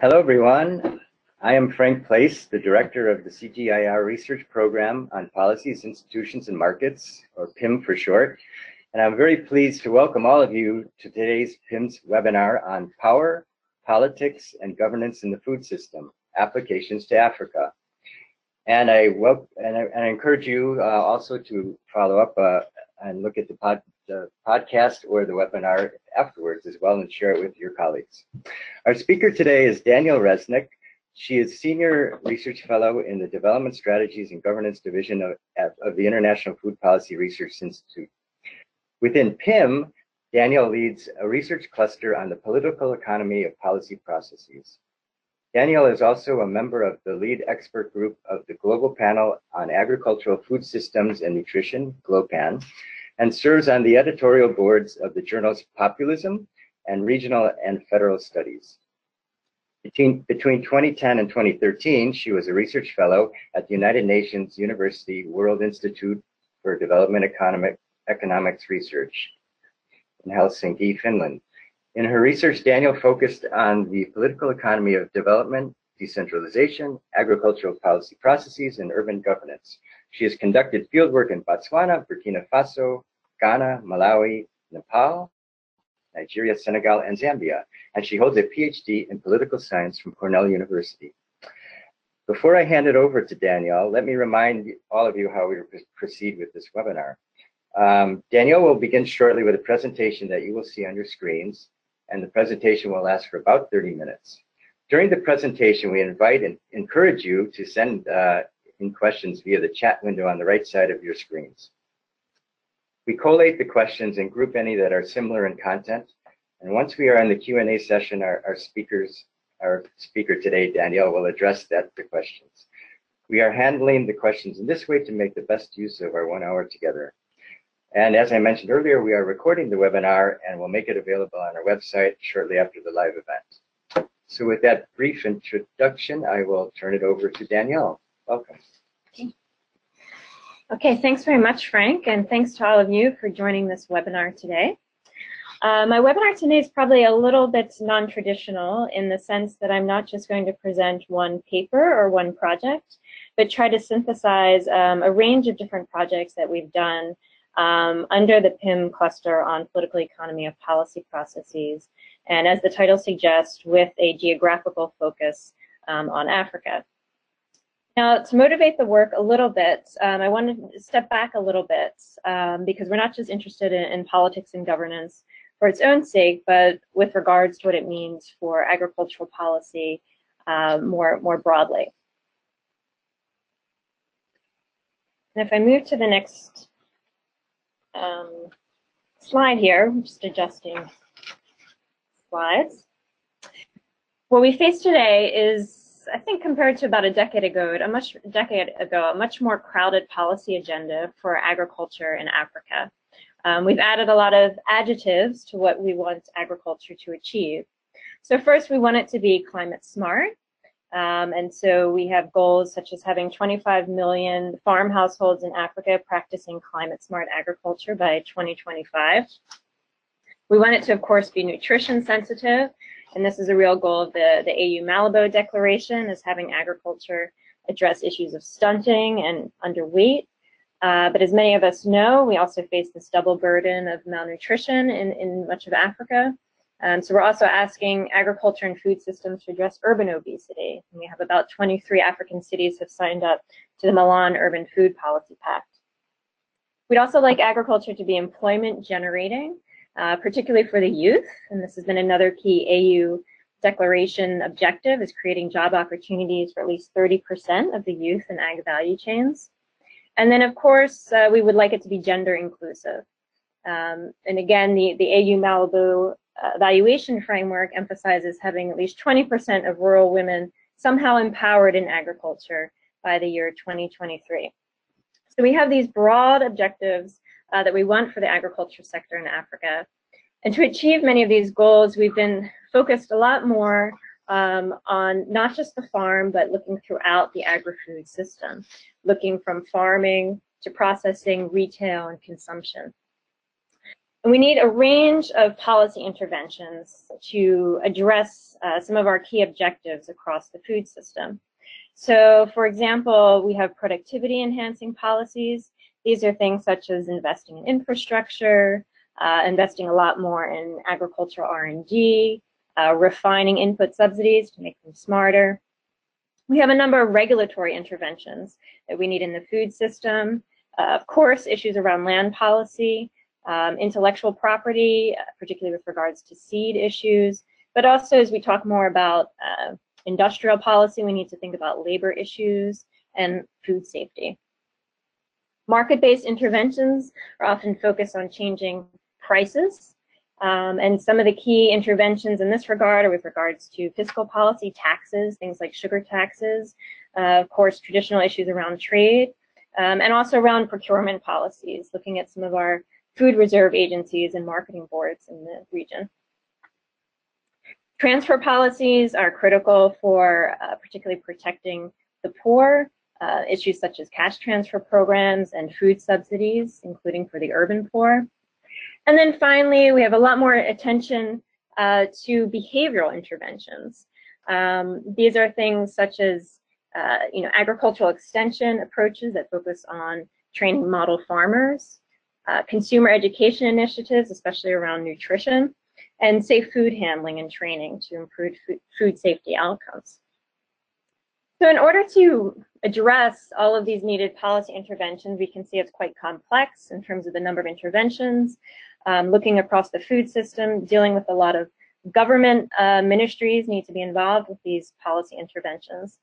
Hello, everyone. I am Frank Place, the director of the CGIAR Research Program on Policies, Institutions, and Markets, or PIM for short. And I'm very pleased to welcome all of you to today's PIM's webinar on Power, Politics, and Governance in the Food System, Applications to Africa. And I, and I, and I encourage you uh, also to follow up uh, and look at the, pod, the podcast or the webinar afterwards as well and share it with your colleagues. Our speaker today is Danielle Resnick. She is Senior Research Fellow in the Development Strategies and Governance Division of, of the International Food Policy Research Institute. Within PIM, Danielle leads a research cluster on the political economy of policy processes. Danielle is also a member of the lead expert group of the Global Panel on Agricultural Food Systems and Nutrition, GLOPAN, and serves on the editorial boards of the journals Populism and Regional and Federal Studies. Between, between 2010 and 2013, she was a research fellow at the United Nations University World Institute for Development Economic, Economics Research in Helsinki, Finland. In her research, Danielle focused on the political economy of development, decentralization, agricultural policy processes, and urban governance. She has conducted fieldwork in Botswana, Burkina Faso, Ghana, Malawi, Nepal, Nigeria, Senegal, and Zambia, and she holds a PhD in political science from Cornell University. Before I hand it over to Danielle, let me remind all of you how we proceed with this webinar. Um, Danielle will begin shortly with a presentation that you will see on your screens, and the presentation will last for about 30 minutes. During the presentation, we invite and encourage you to send uh, in questions via the chat window on the right side of your screens. We collate the questions and group any that are similar in content. And once we are in the Q&A session, our, our speakers, our speaker today, Danielle, will address that the questions. We are handling the questions in this way to make the best use of our one hour together. And as I mentioned earlier, we are recording the webinar and we'll make it available on our website shortly after the live event. So with that brief introduction, I will turn it over to Danielle. Welcome. Okay, thanks very much, Frank, and thanks to all of you for joining this webinar today. Uh, my webinar today is probably a little bit non-traditional in the sense that I'm not just going to present one paper or one project, but try to synthesize um, a range of different projects that we've done um, under the PIM cluster on political economy of policy processes, and as the title suggests, with a geographical focus um, on Africa. Now, to motivate the work a little bit, um, I want to step back a little bit um, because we're not just interested in, in, politics and governance for its own sake, but with regards to what it means for agricultural policy uh, more, more broadly. And if I move to the next um, slide here, I'm just adjusting slides. What we face today is I think compared to about a decade ago, a much decade ago, a much more crowded policy agenda for agriculture in Africa. Um, we've added a lot of adjectives to what we want agriculture to achieve. So first, we want it to be climate smart. Um, and so we have goals such as having 25 million farm households in Africa practicing climate smart agriculture by 2025. We want it to, of course, be nutrition sensitive. And this is a real goal of the, the AU Malabo Declaration is having agriculture address issues of stunting and underweight. Uh, but as many of us know, we also face this double burden of malnutrition in, in much of Africa. Um, so we're also asking agriculture and food systems to address urban obesity. And we have about 23 African cities have signed up to the Milan Urban Food Policy Pact. We'd also like agriculture to be employment generating uh, particularly for the youth. And this has been another key AU declaration objective is creating job opportunities for at least 30% of the youth in ag value chains. And then, of course, uh, we would like it to be gender inclusive. Um, and again, the, the AU Malabo uh, evaluation framework emphasizes having at least 20% of rural women somehow empowered in agriculture by the year 2023. So we have these broad objectives uh, that we want for the agriculture sector in Africa. And to achieve many of these goals, we've been focused a lot more um, on not just the farm, but looking throughout the agri-food system, looking from farming to processing, retail, and consumption. And we need a range of policy interventions to address uh, some of our key objectives across the food system. So for example, we have productivity enhancing policies. These are things such as investing in infrastructure, uh, investing a lot more in agricultural R&D, uh, refining input subsidies to make them smarter. We have a number of regulatory interventions that we need in the food system. Uh, of course, issues around land policy, um, intellectual property, uh, particularly with regards to seed issues, but also as we talk more about uh, industrial policy, we need to think about labor issues and food safety. Market-based interventions are often focused on changing prices. Um, and some of the key interventions in this regard are with regards to fiscal policy, taxes, things like sugar taxes, uh, of course, traditional issues around trade, um, and also around procurement policies, looking at some of our food reserve agencies and marketing boards in the region. Transfer policies are critical for uh, particularly protecting the poor, uh, issues such as cash transfer programs and food subsidies, including for the urban poor. And then finally, we have a lot more attention uh, to behavioral interventions. Um, these are things such as uh, you know, agricultural extension approaches that focus on training model farmers, uh, consumer education initiatives, especially around nutrition, and safe food handling and training to improve food, food safety outcomes. So in order to address all of these needed policy interventions, we can see it's quite complex in terms of the number of interventions, um, looking across the food system, dealing with a lot of government uh, ministries need to be involved with these policy interventions.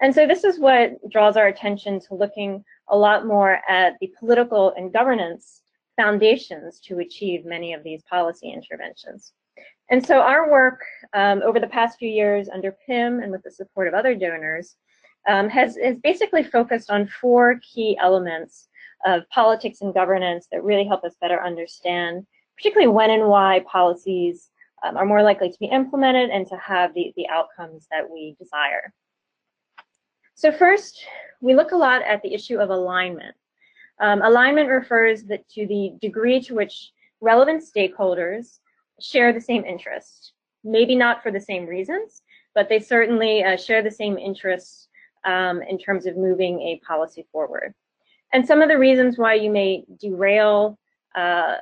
And so this is what draws our attention to looking a lot more at the political and governance foundations to achieve many of these policy interventions. And so our work um, over the past few years under PIM and with the support of other donors um, has, has basically focused on four key elements of politics and governance that really help us better understand, particularly when and why policies um, are more likely to be implemented and to have the, the outcomes that we desire. So first, we look a lot at the issue of alignment. Um, alignment refers to the degree to which relevant stakeholders share the same interests. Maybe not for the same reasons, but they certainly uh, share the same interests um, in terms of moving a policy forward. And some of the reasons why you may derail uh,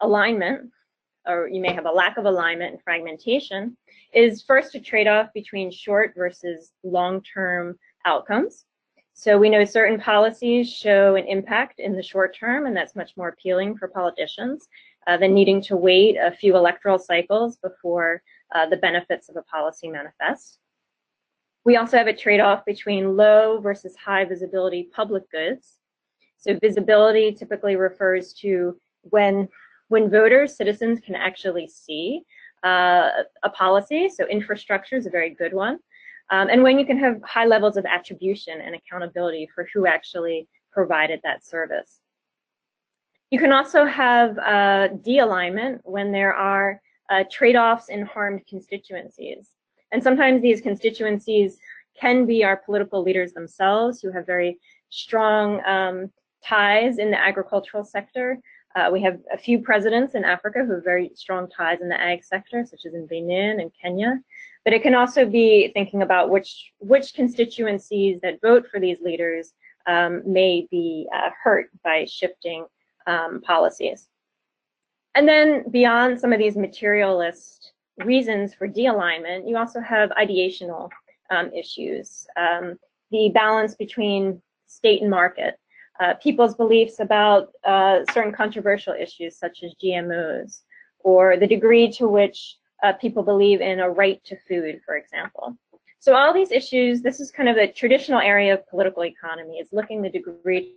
alignment, or you may have a lack of alignment and fragmentation, is first a trade-off between short versus long-term outcomes. So we know certain policies show an impact in the short term, and that's much more appealing for politicians uh, than needing to wait a few electoral cycles before uh, the benefits of a policy manifest. We also have a trade-off between low versus high visibility public goods. So visibility typically refers to when, when voters, citizens can actually see uh, a policy. So infrastructure is a very good one. Um, and when you can have high levels of attribution and accountability for who actually provided that service. You can also have uh, de-alignment when there are uh, trade-offs in harmed constituencies. And sometimes these constituencies can be our political leaders themselves who have very strong um, ties in the agricultural sector. Uh, we have a few presidents in Africa who have very strong ties in the ag sector, such as in Benin and Kenya. But it can also be thinking about which, which constituencies that vote for these leaders um, may be uh, hurt by shifting um, policies. And then beyond some of these materialist reasons for de-alignment, you also have ideational um, issues. Um, the balance between state and market, uh, people's beliefs about uh, certain controversial issues such as GMOs, or the degree to which uh, people believe in a right to food, for example. So all these issues, this is kind of the traditional area of political economy, is looking the degree.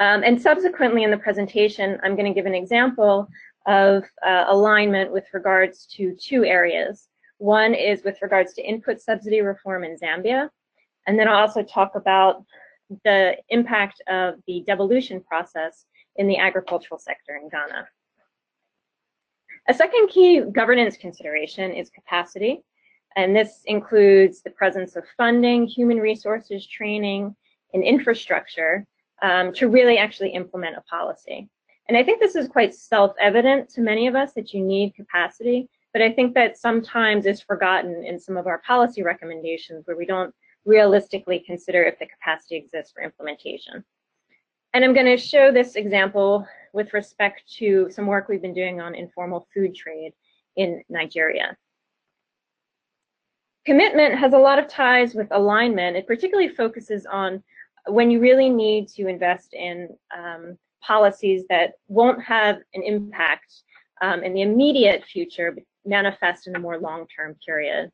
Um, and subsequently in the presentation, I'm going to give an example of uh, alignment with regards to two areas. One is with regards to input subsidy reform in Zambia, and then I'll also talk about the impact of the devolution process in the agricultural sector in Ghana. A second key governance consideration is capacity, and this includes the presence of funding, human resources, training, and infrastructure um, to really actually implement a policy. And I think this is quite self-evident to many of us that you need capacity, but I think that sometimes is forgotten in some of our policy recommendations where we don't realistically consider if the capacity exists for implementation. And I'm going to show this example with respect to some work we've been doing on informal food trade in Nigeria. Commitment has a lot of ties with alignment. It particularly focuses on when you really need to invest in um, policies that won't have an impact um, in the immediate future, but manifest in a more long-term period.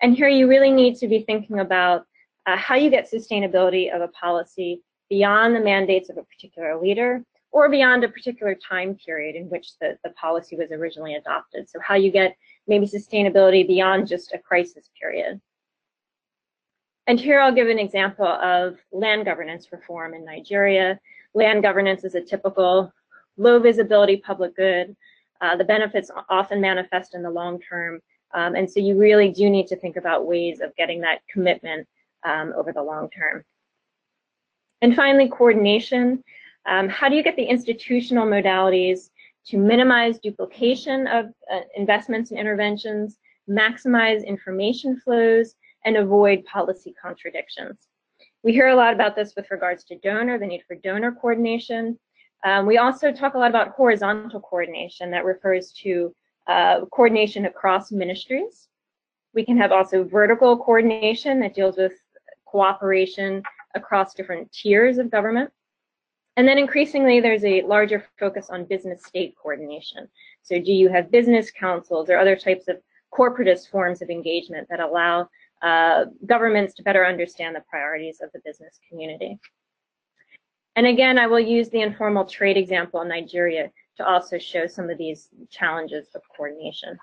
And here you really need to be thinking about uh, how you get sustainability of a policy beyond the mandates of a particular leader or beyond a particular time period in which the, the policy was originally adopted. So how you get maybe sustainability beyond just a crisis period. And here I'll give an example of land governance reform in Nigeria. Land governance is a typical low visibility public good. Uh, the benefits often manifest in the long term. Um, and so you really do need to think about ways of getting that commitment um, over the long term. And finally, coordination. Um, how do you get the institutional modalities to minimize duplication of uh, investments and interventions, maximize information flows, and avoid policy contradictions? We hear a lot about this with regards to donor, the need for donor coordination. Um, we also talk a lot about horizontal coordination that refers to uh, coordination across ministries. We can have also vertical coordination that deals with cooperation across different tiers of government. And then increasingly, there's a larger focus on business state coordination. So do you have business councils or other types of corporatist forms of engagement that allow uh, governments to better understand the priorities of the business community? And again, I will use the informal trade example in Nigeria to also show some of these challenges of coordination.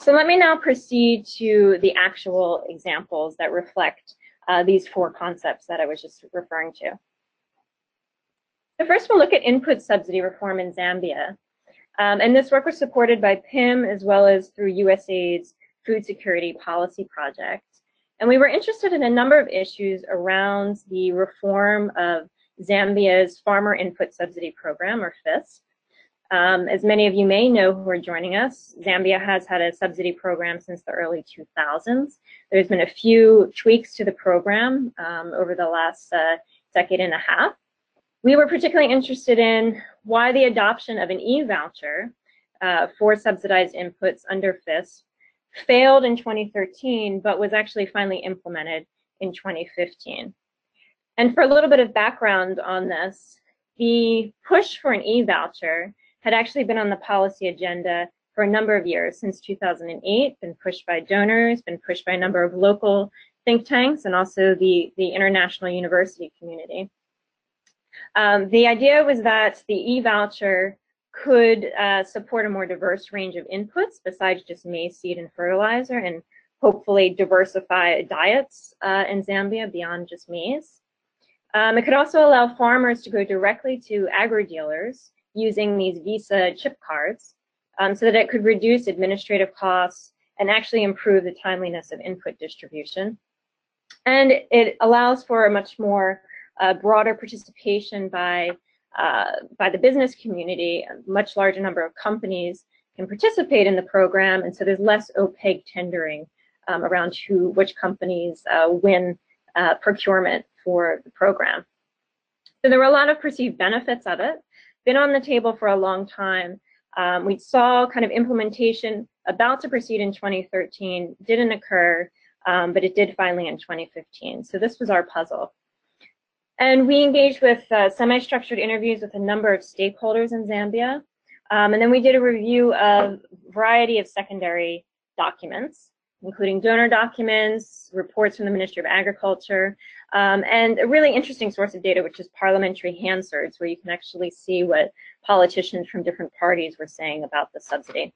So let me now proceed to the actual examples that reflect uh, these four concepts that I was just referring to. So first we'll look at input subsidy reform in Zambia. Um, and this work was supported by PIM as well as through USAID's Food Security Policy Project. And we were interested in a number of issues around the reform of Zambia's Farmer Input Subsidy Program, or FISP, um, as many of you may know who are joining us, Zambia has had a subsidy program since the early 2000s. There's been a few tweaks to the program um, over the last uh, decade and a half. We were particularly interested in why the adoption of an e-voucher uh, for subsidized inputs under FISP failed in 2013, but was actually finally implemented in 2015. And for a little bit of background on this, the push for an e-voucher had actually been on the policy agenda for a number of years, since 2008, been pushed by donors, been pushed by a number of local think tanks, and also the, the international university community. Um, the idea was that the e-voucher could uh, support a more diverse range of inputs besides just maize seed and fertilizer and hopefully diversify diets uh, in Zambia beyond just maize. Um, it could also allow farmers to go directly to agri-dealers using these Visa chip cards um, so that it could reduce administrative costs and actually improve the timeliness of input distribution. And it allows for a much more uh, broader participation by, uh, by the business community. A much larger number of companies can participate in the program, and so there's less opaque tendering um, around who, which companies uh, win uh, procurement for the program. So there were a lot of perceived benefits of it been on the table for a long time. Um, we saw kind of implementation about to proceed in 2013, didn't occur, um, but it did finally in 2015. So this was our puzzle. And we engaged with uh, semi-structured interviews with a number of stakeholders in Zambia. Um, and then we did a review of a variety of secondary documents including donor documents, reports from the Ministry of Agriculture, um, and a really interesting source of data, which is parliamentary Hansards, where you can actually see what politicians from different parties were saying about the subsidy.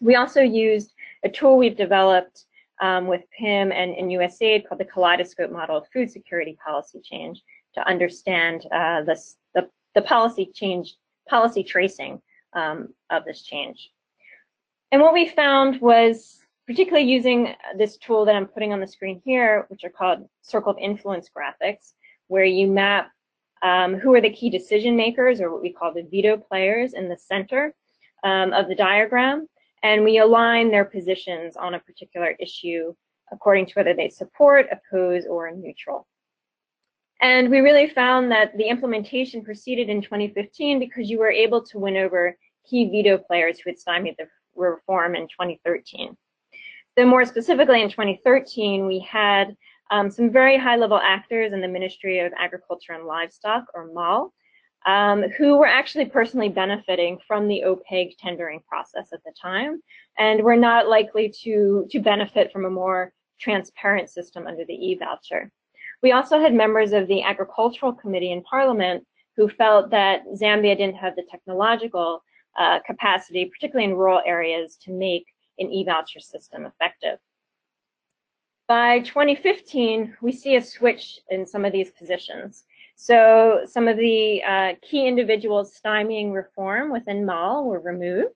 We also used a tool we've developed um, with PIM and, and USAID called the Kaleidoscope Model of Food Security Policy Change to understand uh, this, the, the policy change, policy tracing um, of this change. And what we found was particularly using this tool that I'm putting on the screen here, which are called circle of influence graphics, where you map um, who are the key decision makers, or what we call the veto players in the center um, of the diagram, and we align their positions on a particular issue according to whether they support, oppose, or neutral. And we really found that the implementation proceeded in 2015 because you were able to win over key veto players who had stymied the reform in 2013. So more specifically in 2013, we had um, some very high level actors in the Ministry of Agriculture and Livestock, or MAL, um, who were actually personally benefiting from the opaque tendering process at the time and were not likely to, to benefit from a more transparent system under the e-voucher. We also had members of the Agricultural Committee in Parliament who felt that Zambia didn't have the technological uh, capacity, particularly in rural areas, to make an e-voucher system effective. By 2015, we see a switch in some of these positions. So some of the uh, key individuals stymieing reform within MAL were removed.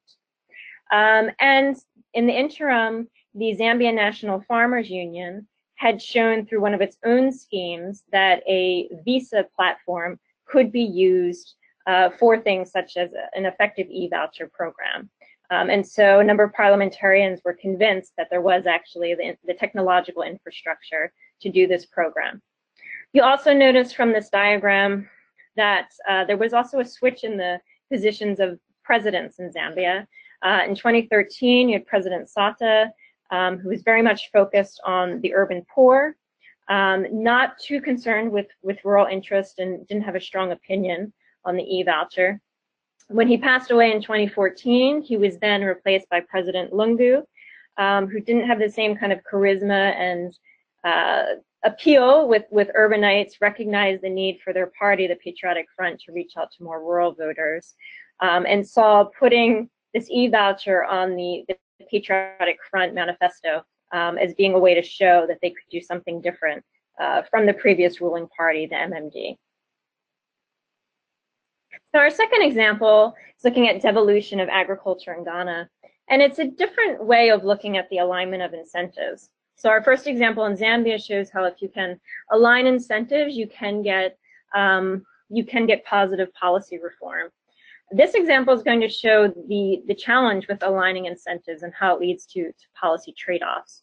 Um, and in the interim, the Zambia National Farmers Union had shown through one of its own schemes that a visa platform could be used uh, for things such as an effective e-voucher program. Um, and so a number of parliamentarians were convinced that there was actually the, the technological infrastructure to do this program. You also notice from this diagram that uh, there was also a switch in the positions of presidents in Zambia. Uh, in 2013, you had President Sata, um, who was very much focused on the urban poor, um, not too concerned with, with rural interest and didn't have a strong opinion on the e-voucher. When he passed away in 2014, he was then replaced by President Lungu, um, who didn't have the same kind of charisma and uh, appeal with, with urbanites, recognized the need for their party, the Patriotic Front, to reach out to more rural voters, um, and saw putting this e-voucher on the, the, Patriotic Front manifesto um, as being a way to show that they could do something different uh, from the previous ruling party, the MMD. So our second example is looking at devolution of agriculture in Ghana. And it's a different way of looking at the alignment of incentives. So our first example in Zambia shows how if you can align incentives, you can get um, you can get positive policy reform. This example is going to show the, the challenge with aligning incentives and how it leads to, to policy trade-offs.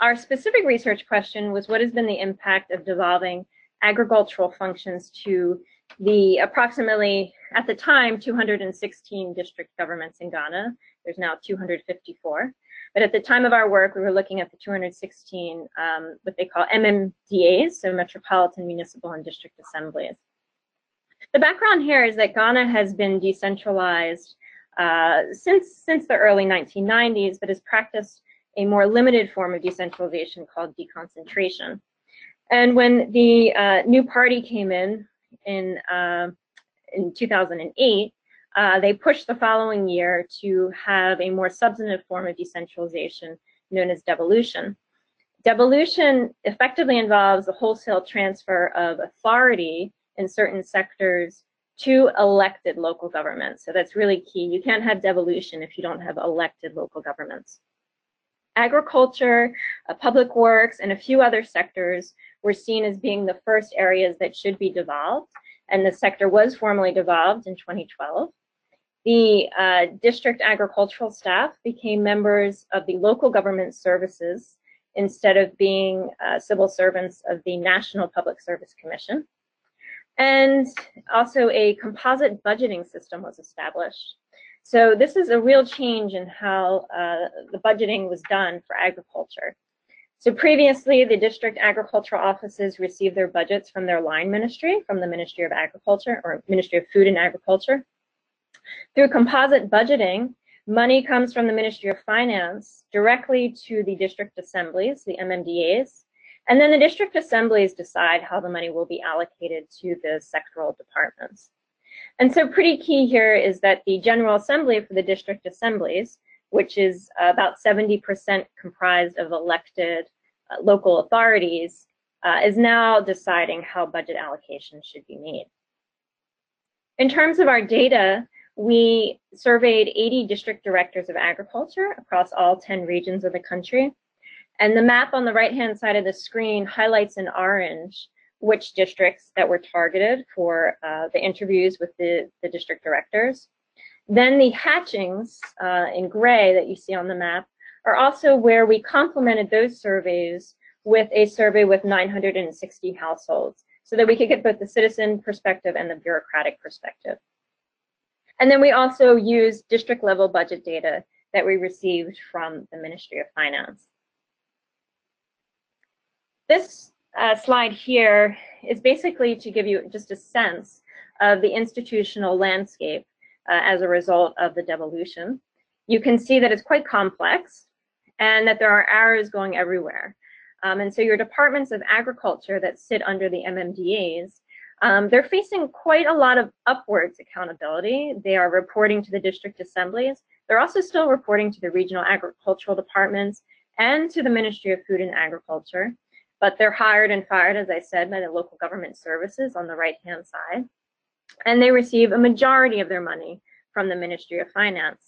Our specific research question was what has been the impact of devolving agricultural functions to the approximately, at the time, 216 district governments in Ghana. There's now 254. But at the time of our work, we were looking at the 216, um, what they call MMDAs, so Metropolitan Municipal and District Assemblies. The background here is that Ghana has been decentralized uh, since, since the early 1990s, but has practiced a more limited form of decentralization called deconcentration. And when the uh, new party came in, in, uh, in 2008, uh, they pushed the following year to have a more substantive form of decentralization known as devolution. Devolution effectively involves the wholesale transfer of authority in certain sectors to elected local governments. So that's really key. You can't have devolution if you don't have elected local governments. Agriculture, uh, public works, and a few other sectors were seen as being the first areas that should be devolved, and the sector was formally devolved in 2012. The uh, district agricultural staff became members of the local government services instead of being uh, civil servants of the National Public Service Commission. And also a composite budgeting system was established. So this is a real change in how uh, the budgeting was done for agriculture. So previously, the district agricultural offices received their budgets from their line ministry, from the Ministry of Agriculture or Ministry of Food and Agriculture. Through composite budgeting, money comes from the Ministry of Finance directly to the district assemblies, the MMDAs, and then the district assemblies decide how the money will be allocated to the sectoral departments. And so pretty key here is that the General Assembly for the district assemblies, which is about 70% comprised of elected uh, local authorities, uh, is now deciding how budget allocation should be made. In terms of our data, we surveyed 80 district directors of agriculture across all 10 regions of the country. And the map on the right-hand side of the screen highlights in orange which districts that were targeted for uh, the interviews with the, the district directors. Then the hatchings uh, in gray that you see on the map are also where we complemented those surveys with a survey with 960 households so that we could get both the citizen perspective and the bureaucratic perspective. And then we also used district level budget data that we received from the Ministry of Finance. This uh, slide here is basically to give you just a sense of the institutional landscape uh, as a result of the devolution. You can see that it's quite complex and that there are arrows going everywhere. Um, and so your departments of agriculture that sit under the MMDAs, um, they're facing quite a lot of upwards accountability. They are reporting to the district assemblies. They're also still reporting to the regional agricultural departments and to the Ministry of Food and Agriculture. But they're hired and fired, as I said, by the local government services on the right-hand side. And they receive a majority of their money from the Ministry of Finance.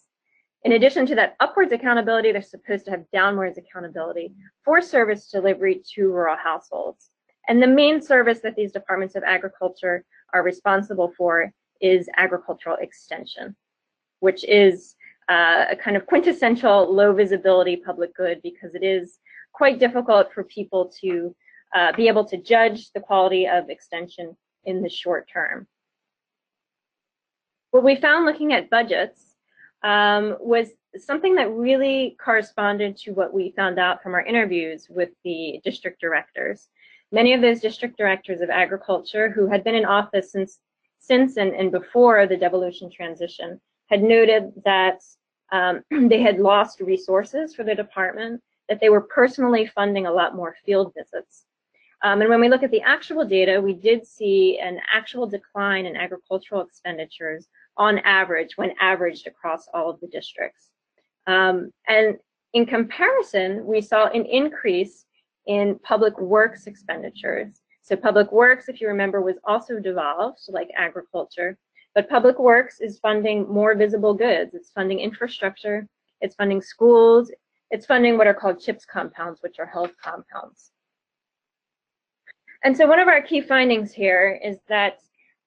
In addition to that upwards accountability, they're supposed to have downwards accountability for service delivery to rural households. And the main service that these departments of agriculture are responsible for is agricultural extension, which is uh, a kind of quintessential low visibility public good because it is quite difficult for people to uh, be able to judge the quality of extension in the short term. What we found looking at budgets um, was something that really corresponded to what we found out from our interviews with the district directors. Many of those district directors of agriculture who had been in office since, since and, and before the devolution transition had noted that um, they had lost resources for the department, that they were personally funding a lot more field visits. Um, and when we look at the actual data, we did see an actual decline in agricultural expenditures on average when averaged across all of the districts. Um, and in comparison, we saw an increase in public works expenditures. So public works, if you remember, was also devolved, so like agriculture, but public works is funding more visible goods. It's funding infrastructure, it's funding schools, it's funding what are called CHPS compounds, which are health compounds. And so one of our key findings here is that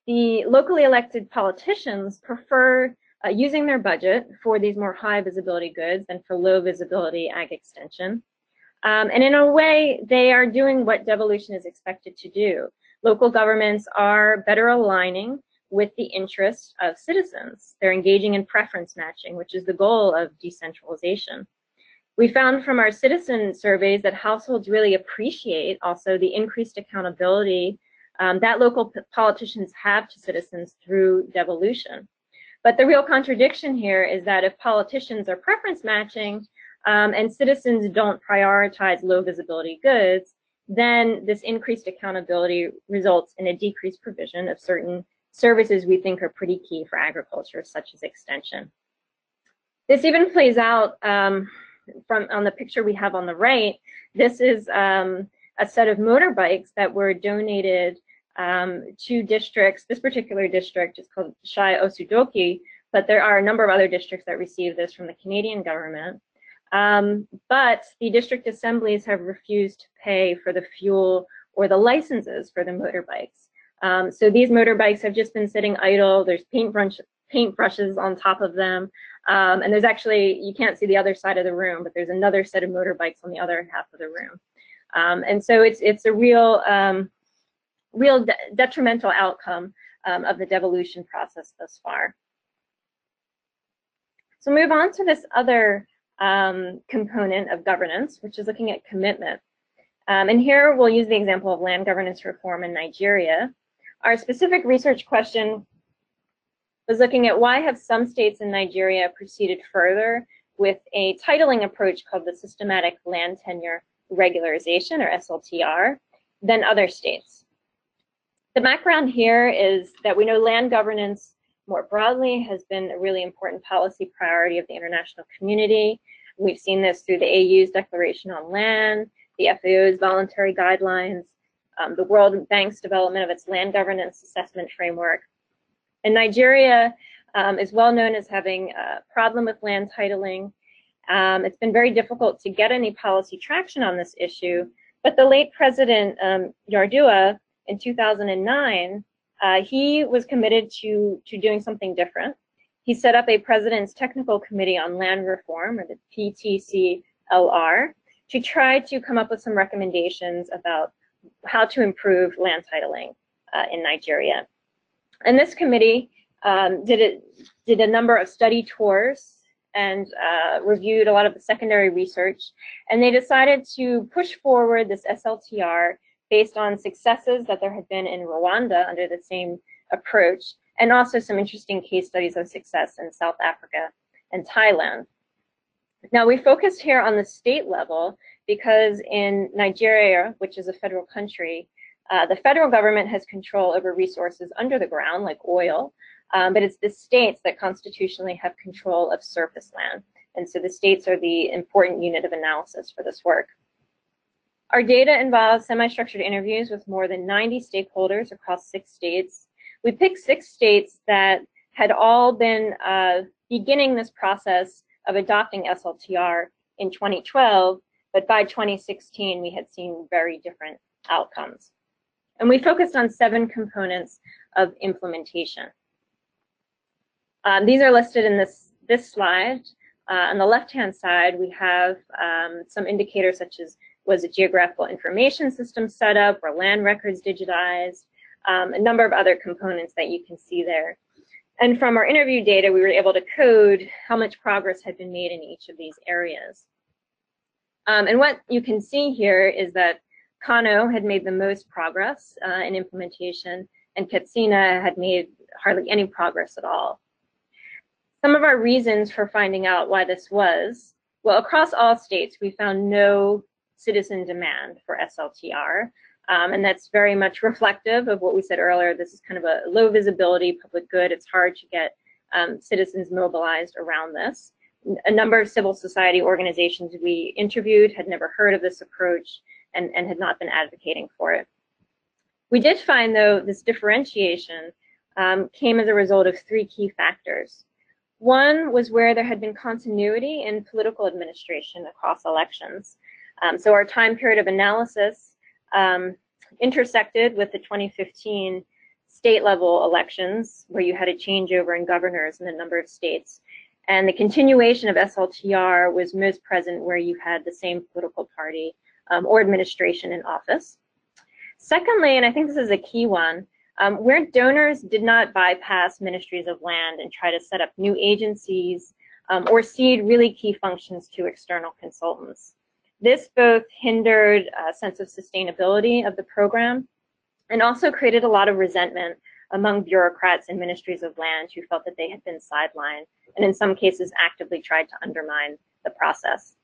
the locally elected politicians prefer uh, using their budget for these more high visibility goods than for low visibility ag extension. Um, and in a way, they are doing what devolution is expected to do. Local governments are better aligning with the interests of citizens. They're engaging in preference matching, which is the goal of decentralization. We found from our citizen surveys that households really appreciate also the increased accountability um, that local politicians have to citizens through devolution. But the real contradiction here is that if politicians are preference matching um, and citizens don't prioritize low visibility goods, then this increased accountability results in a decreased provision of certain services we think are pretty key for agriculture, such as extension. This even plays out um, from on the picture we have on the right. This is um, a set of motorbikes that were donated um, two districts. This particular district is called Shai Osudoku, but there are a number of other districts that receive this from the Canadian government. Um, but the district assemblies have refused to pay for the fuel or the licenses for the motorbikes. Um, so these motorbikes have just been sitting idle. There's paintbrush, paintbrushes on top of them. Um, and there's actually, you can't see the other side of the room, but there's another set of motorbikes on the other half of the room. Um, and so it's, it's a real, um, real de detrimental outcome um, of the devolution process thus far. So move on to this other um, component of governance, which is looking at commitment. And here we'll use the example of land governance reform in Nigeria. Our specific research question was looking at why have some states in Nigeria proceeded further with a titling approach called the Systematic Land Tenure Regularization, or SLTR, than other states. The background here is that we know land governance more broadly has been a really important policy priority of the international community. We've seen this through the AU's Declaration on Land, the FAO's voluntary guidelines, um, the World Bank's development of its land governance assessment framework. And Nigeria um, is well known as having a problem with land titling. Um, it's been very difficult to get any policy traction on this issue, but the late President um, Yar'Adua in 2009, uh, he was committed to, to doing something different. He set up a President's Technical Committee on Land Reform, or the PTCLR, to try to come up with some recommendations about how to improve land titling uh, in Nigeria. And this committee um, did, it, did a number of study tours and uh, reviewed a lot of the secondary research. And they decided to push forward this SLTR based on successes that there had been in Rwanda under the same approach, and also some interesting case studies of success in South Africa and Thailand. Now, we focused here on the state level because in Nigeria, which is a federal country, uh, the federal government has control over resources under the ground, like oil, um, but it's the states that constitutionally have control of surface land. And so the states are the important unit of analysis for this work. Our data involves semi-structured interviews with more than 90 stakeholders across six states. We picked six states that had all been uh, beginning this process of adopting SLTR in 2012, but by 2016, we had seen very different outcomes. And we focused on seven components of implementation. Um, these are listed in this, this slide. Uh, on the left-hand side, we have um, some indicators such as was a geographical information system set up or land records digitized, um, a number of other components that you can see there. And from our interview data, we were able to code how much progress had been made in each of these areas. Um, and what you can see here is that Kano had made the most progress uh, in implementation, and Katsina had made hardly any progress at all. Some of our reasons for finding out why this was, well, across all states, we found no citizen demand for SLTR. Um, and that's very much reflective of what we said earlier. This is kind of a low visibility public good. It's hard to get um, citizens mobilized around this. A number of civil society organizations we interviewed had never heard of this approach and, and had not been advocating for it. We did find, though, this differentiation um, came as a result of three key factors. One was where there had been continuity in political administration across elections. Um, so our time period of analysis um, intersected with the 2015 state level elections where you had a changeover in governors in a number of states. And the continuation of SLTR was most present where you had the same political party um, or administration in office. Secondly, and I think this is a key one, um, where donors did not bypass ministries of land and try to set up new agencies um, or cede really key functions to external consultants. This both hindered a sense of sustainability of the program and also created a lot of resentment among bureaucrats and ministries of land who felt that they had been sidelined and in some cases actively tried to undermine the process.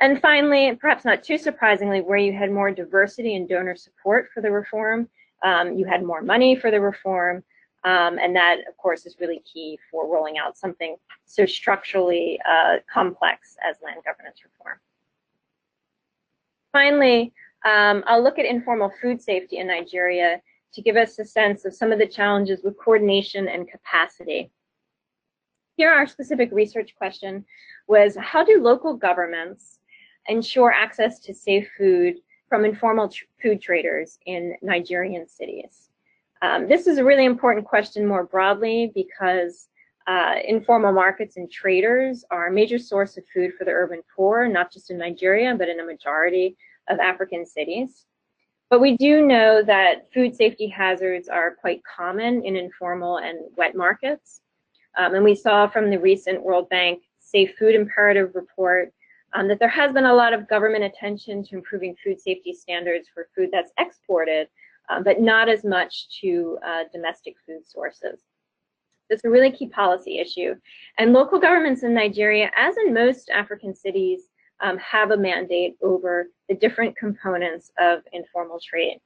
And finally, perhaps not too surprisingly, where you had more diversity and donor support for the reform, um, you had more money for the reform, um, and that, of course, is really key for rolling out something so structurally uh, complex as land governance reform. Finally, um, I'll look at informal food safety in Nigeria to give us a sense of some of the challenges with coordination and capacity. Here, our specific research question was, how do local governments ensure access to safe food from informal tr food traders in Nigerian cities? Um, this is a really important question more broadly because uh, informal markets and traders are a major source of food for the urban poor, not just in Nigeria, but in a majority of African cities. But we do know that food safety hazards are quite common in informal and wet markets. Um, and we saw from the recent World Bank Safe Food Imperative report um, that there has been a lot of government attention to improving food safety standards for food that's exported, um, but not as much to uh, domestic food sources. It's a really key policy issue. And local governments in Nigeria, as in most African cities, um, have a mandate over the different components of informal trade.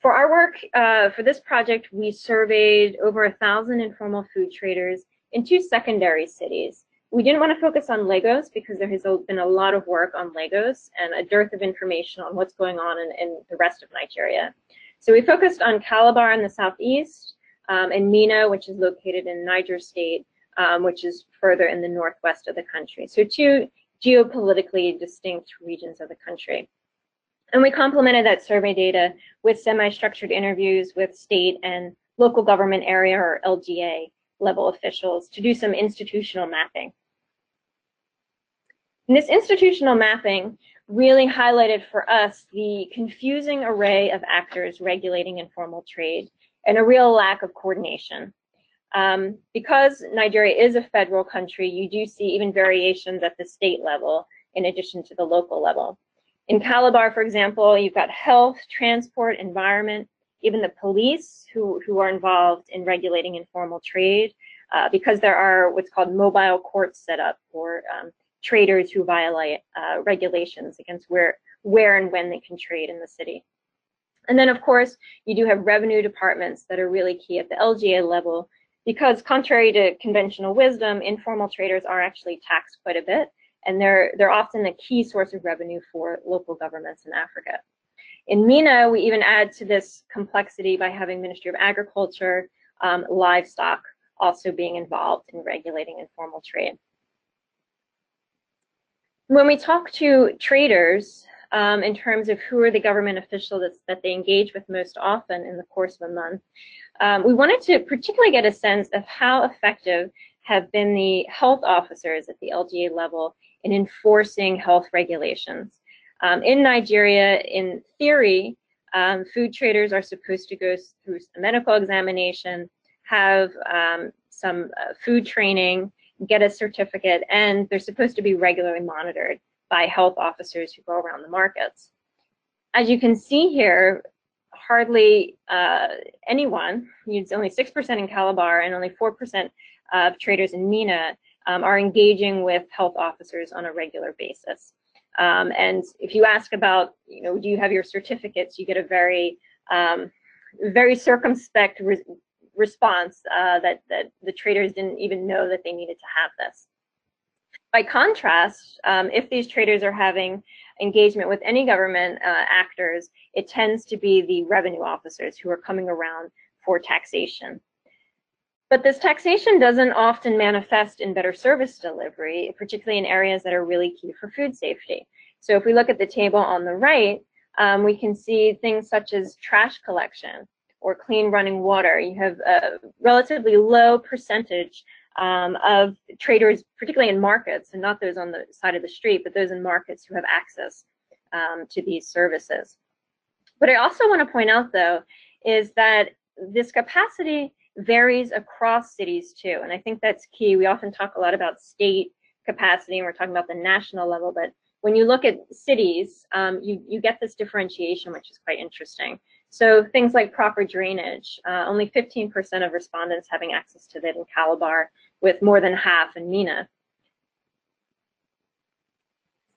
For our work, uh, for this project, we surveyed over a thousand informal food traders in two secondary cities. We didn't want to focus on Lagos because there has been a lot of work on Lagos and a dearth of information on what's going on in, in the rest of Nigeria. So we focused on Calabar in the southeast, um, and Minna, which is located in Niger State, um, which is further in the northwest of the country. So two geopolitically distinct regions of the country. And we complemented that survey data with semi-structured interviews with state and local government area or LGA level officials to do some institutional mapping. And this institutional mapping really highlighted for us the confusing array of actors regulating informal trade and a real lack of coordination. Um, because Nigeria is a federal country, you do see even variations at the state level in addition to the local level. In Calabar, for example, you've got health, transport, environment, even the police who, who are involved in regulating informal trade, uh, because there are what's called mobile courts set up for um, traders who violate uh, regulations against where, where and when they can trade in the city. And then, of course, you do have revenue departments that are really key at the LGA level because contrary to conventional wisdom, informal traders are actually taxed quite a bit, and they're, they're often a key source of revenue for local governments in Africa. In Minna, we even add to this complexity by having Ministry of Agriculture, um, livestock also being involved in regulating informal trade. When we talk to traders um, in terms of who are the government officials that they engage with most often in the course of a month, um, we wanted to particularly get a sense of how effective have been the health officers at the LGA level in enforcing health regulations. Um, in Nigeria, in theory, um, food traders are supposed to go through a medical examination, have um, some uh, food training, get a certificate, and they're supposed to be regularly monitored by health officers who go around the markets. As you can see here, hardly uh, anyone, it's only 6% in Calabar and only 4% of traders in Minna um, are engaging with health officers on a regular basis. Um, and if you ask about, you know, do you have your certificates, you get a very, um, very circumspect response uh, that, that the traders didn't even know that they needed to have this. By contrast, um, if these traders are having engagement with any government uh, actors, it tends to be the revenue officers who are coming around for taxation. But this taxation doesn't often manifest in better service delivery, particularly in areas that are really key for food safety. So if we look at the table on the right, um, we can see things such as trash collection or clean running water. You have a relatively low percentage um, of traders, particularly in markets, and not those on the side of the street, but those in markets who have access um, to these services. What I also want to point out, though, is that this capacity varies across cities too. And I think that's key. We often talk a lot about state capacity and we're talking about the national level, but when you look at cities, um, you, you get this differentiation, which is quite interesting. So things like proper drainage, uh, only 15% of respondents having access to that in Calabar, with more than half in Minna.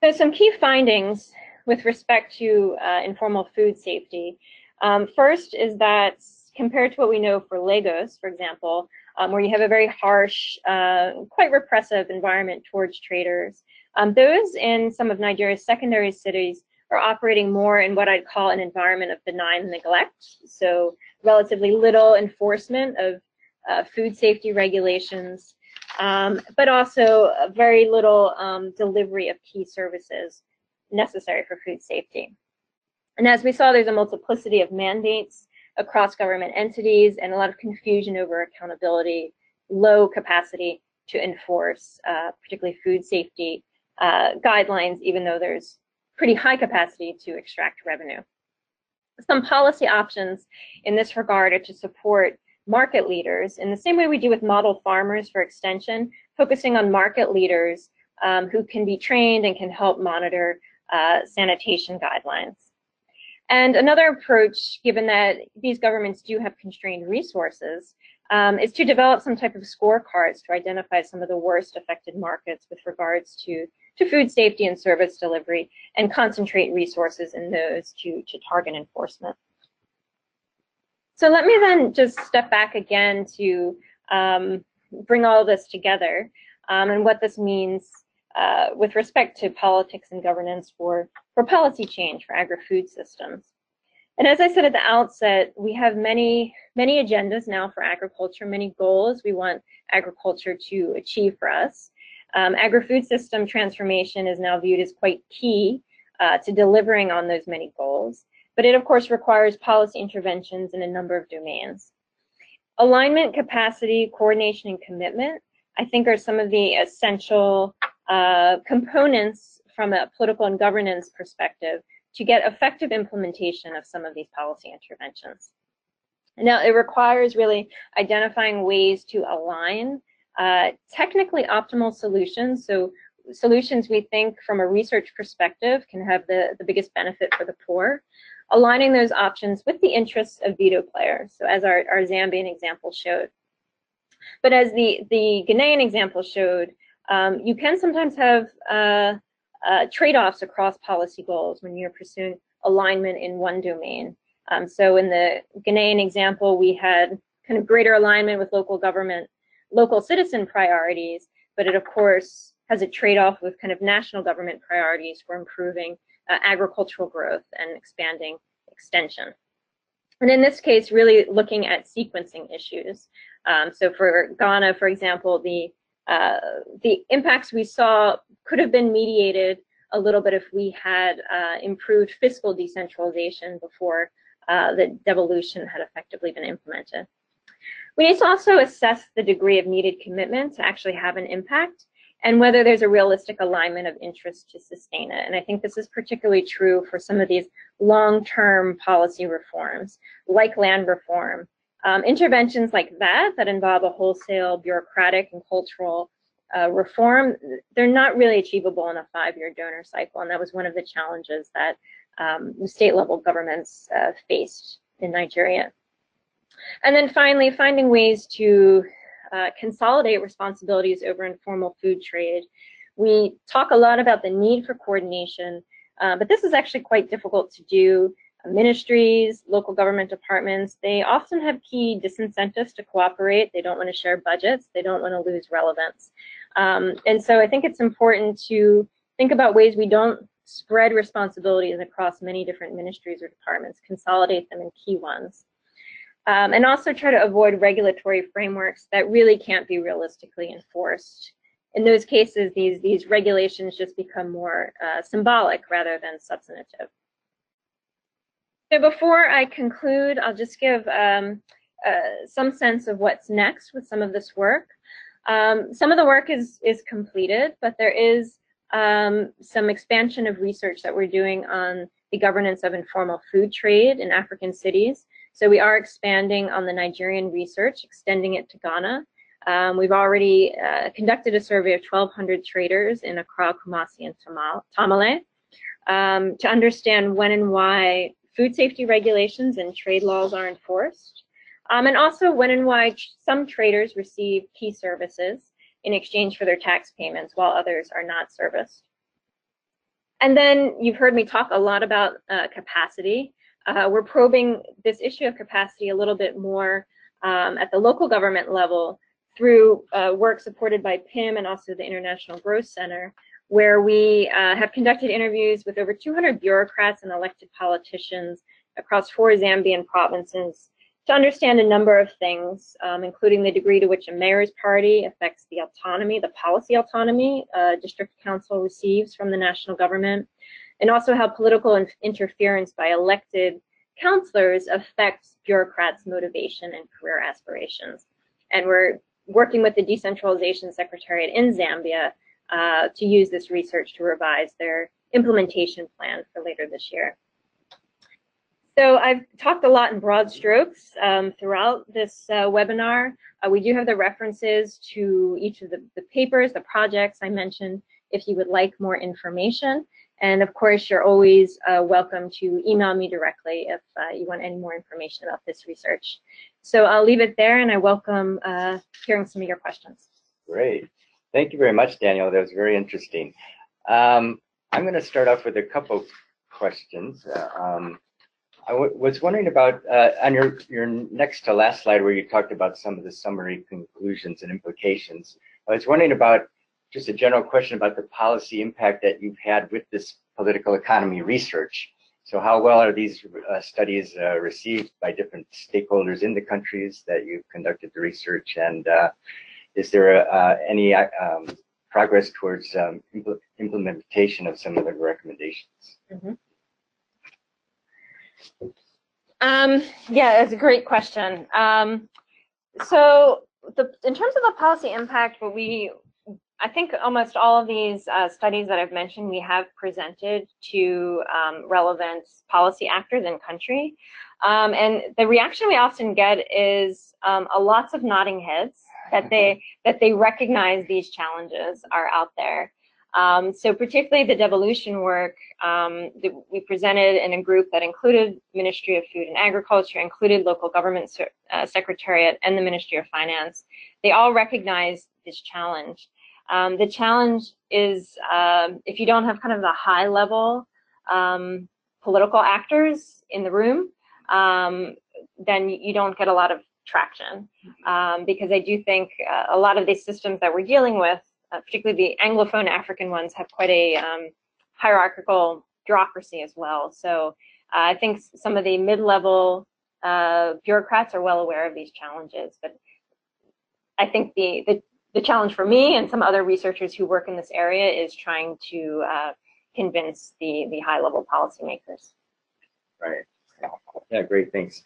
So some key findings with respect to uh, informal food safety. Um, first is that compared to what we know for Lagos, for example, um, where you have a very harsh, uh, quite repressive environment towards traders. Um, those in some of Nigeria's secondary cities are operating more in what I'd call an environment of benign neglect. So relatively little enforcement of uh, food safety regulations, um, but also very little um, delivery of key services necessary for food safety. And as we saw, there's a multiplicity of mandates across government entities and a lot of confusion over accountability, low capacity to enforce, uh, particularly food safety uh, guidelines, even though there's pretty high capacity to extract revenue. Some policy options in this regard are to support market leaders in the same way we do with model farmers for extension, focusing on market leaders um, who can be trained and can help monitor uh, sanitation guidelines. And another approach, given that these governments do have constrained resources, um, is to develop some type of scorecards to identify some of the worst affected markets with regards to, to food safety and service delivery and concentrate resources in those to, to target enforcement. So let me then just step back again to um, bring all this together um, and what this means uh, with respect to politics and governance for, for policy change for agri-food systems. And as I said at the outset, we have many, many agendas now for agriculture, many goals we want agriculture to achieve for us. Um, agri-food system transformation is now viewed as quite key uh, to delivering on those many goals. But it, of course, requires policy interventions in a number of domains. Alignment, capacity, coordination, and commitment, I think, are some of the essential uh, components from a political and governance perspective to get effective implementation of some of these policy interventions. Now, it requires really identifying ways to align uh, technically optimal solutions. So solutions we think from a research perspective can have the, the biggest benefit for the poor, aligning those options with the interests of veto players. So as our, our Zambian example showed. But as the, the Ghanaian example showed, um, you can sometimes have uh, uh, trade-offs across policy goals when you're pursuing alignment in one domain. Um, so in the Ghanaian example, we had kind of greater alignment with local government, local citizen priorities, but it of course has a trade-off with kind of national government priorities for improving uh, agricultural growth and expanding extension. And in this case, really looking at sequencing issues. Um, so for Ghana, for example, the uh, the impacts we saw could have been mediated a little bit if we had uh, improved fiscal decentralization before uh, the devolution had effectively been implemented. We need to also assess the degree of needed commitment to actually have an impact and whether there's a realistic alignment of interest to sustain it. And I think this is particularly true for some of these long-term policy reforms, like land reform. Um, interventions like that, that involve a wholesale bureaucratic and cultural uh, reform, they're not really achievable in a five-year donor cycle. And that was one of the challenges that um, state level governments uh, faced in Nigeria. And then finally, finding ways to uh, consolidate responsibilities over informal food trade. We talk a lot about the need for coordination, uh, but this is actually quite difficult to do. Ministries, local government departments, they often have key disincentives to cooperate. They don't want to share budgets. They don't want to lose relevance. Um, and so I think it's important to think about ways we don't spread responsibilities across many different ministries or departments, consolidate them in key ones. Um, and also try to avoid regulatory frameworks that really can't be realistically enforced. In those cases, these, these regulations just become more uh, symbolic rather than substantive. So before I conclude, I'll just give um, uh, some sense of what's next with some of this work. Um, some of the work is, is completed, but there is um, some expansion of research that we're doing on the governance of informal food trade in African cities. So we are expanding on the Nigerian research, extending it to Ghana. Um, we've already uh, conducted a survey of 1,200 traders in Accra, Kumasi, and Tamale um, to understand when and why food safety regulations and trade laws are enforced, um, and also when and why some traders receive key services in exchange for their tax payments while others are not serviced. And then you've heard me talk a lot about uh, capacity. Uh, we're probing this issue of capacity a little bit more um, at the local government level through uh, work supported by PIM and also the International Growth Center, where we uh, have conducted interviews with over 200 bureaucrats and elected politicians across four Zambian provinces to understand a number of things, um, including the degree to which a mayor's party affects the autonomy, the policy autonomy uh, district council receives from the national government, and also how political interference by elected councilors affects bureaucrats' motivation and career aspirations. And we're working with the Decentralization Secretariat in Zambia uh, to use this research to revise their implementation plan for later this year. So I've talked a lot in broad strokes um, throughout this uh, webinar. Uh, we do have the references to each of the, the, papers, the projects I mentioned, if you would like more information. And of course, you're always uh, welcome to email me directly if uh, you want any more information about this research. So I'll leave it there and I welcome uh, hearing some of your questions. Great. Thank you very much, Danielle. That was very interesting. Um, I'm going to start off with a couple questions. Uh, um, I was wondering about uh, on your your next to last slide where you talked about some of the summary conclusions and implications. I was wondering about just a general question about the policy impact that you've had with this political economy research. So how well are these uh, studies uh, received by different stakeholders in the countries that you've conducted the research? And uh, is there uh, any um, progress towards um, impl implementation of some of the recommendations? Um, yeah, that's a great question. Um, so the, in terms of the policy impact, what we, I think almost all of these uh, studies that I've mentioned, we have presented to um, relevant policy actors in country. Um, and the reaction we often get is um, a lots of nodding heads that they that they recognize these challenges are out there. Um, so particularly the devolution work um, that we presented in a group that included Ministry of Food and Agriculture, included local government uh, secretariat and the Ministry of Finance. They all recognize this challenge. Um, the challenge is um, if you don't have kind of the high level um, political actors in the room, um, then you don't get a lot of traction because I do think uh, a lot of these systems that we're dealing with uh, particularly the Anglophone African ones, have quite a um, hierarchical bureaucracy as well. So uh, I think some of the mid-level uh, bureaucrats are well aware of these challenges. But I think the, the, the, challenge for me and some other researchers who work in this area is trying to uh, convince the, the high-level policymakers. Right. Yeah, great, thanks.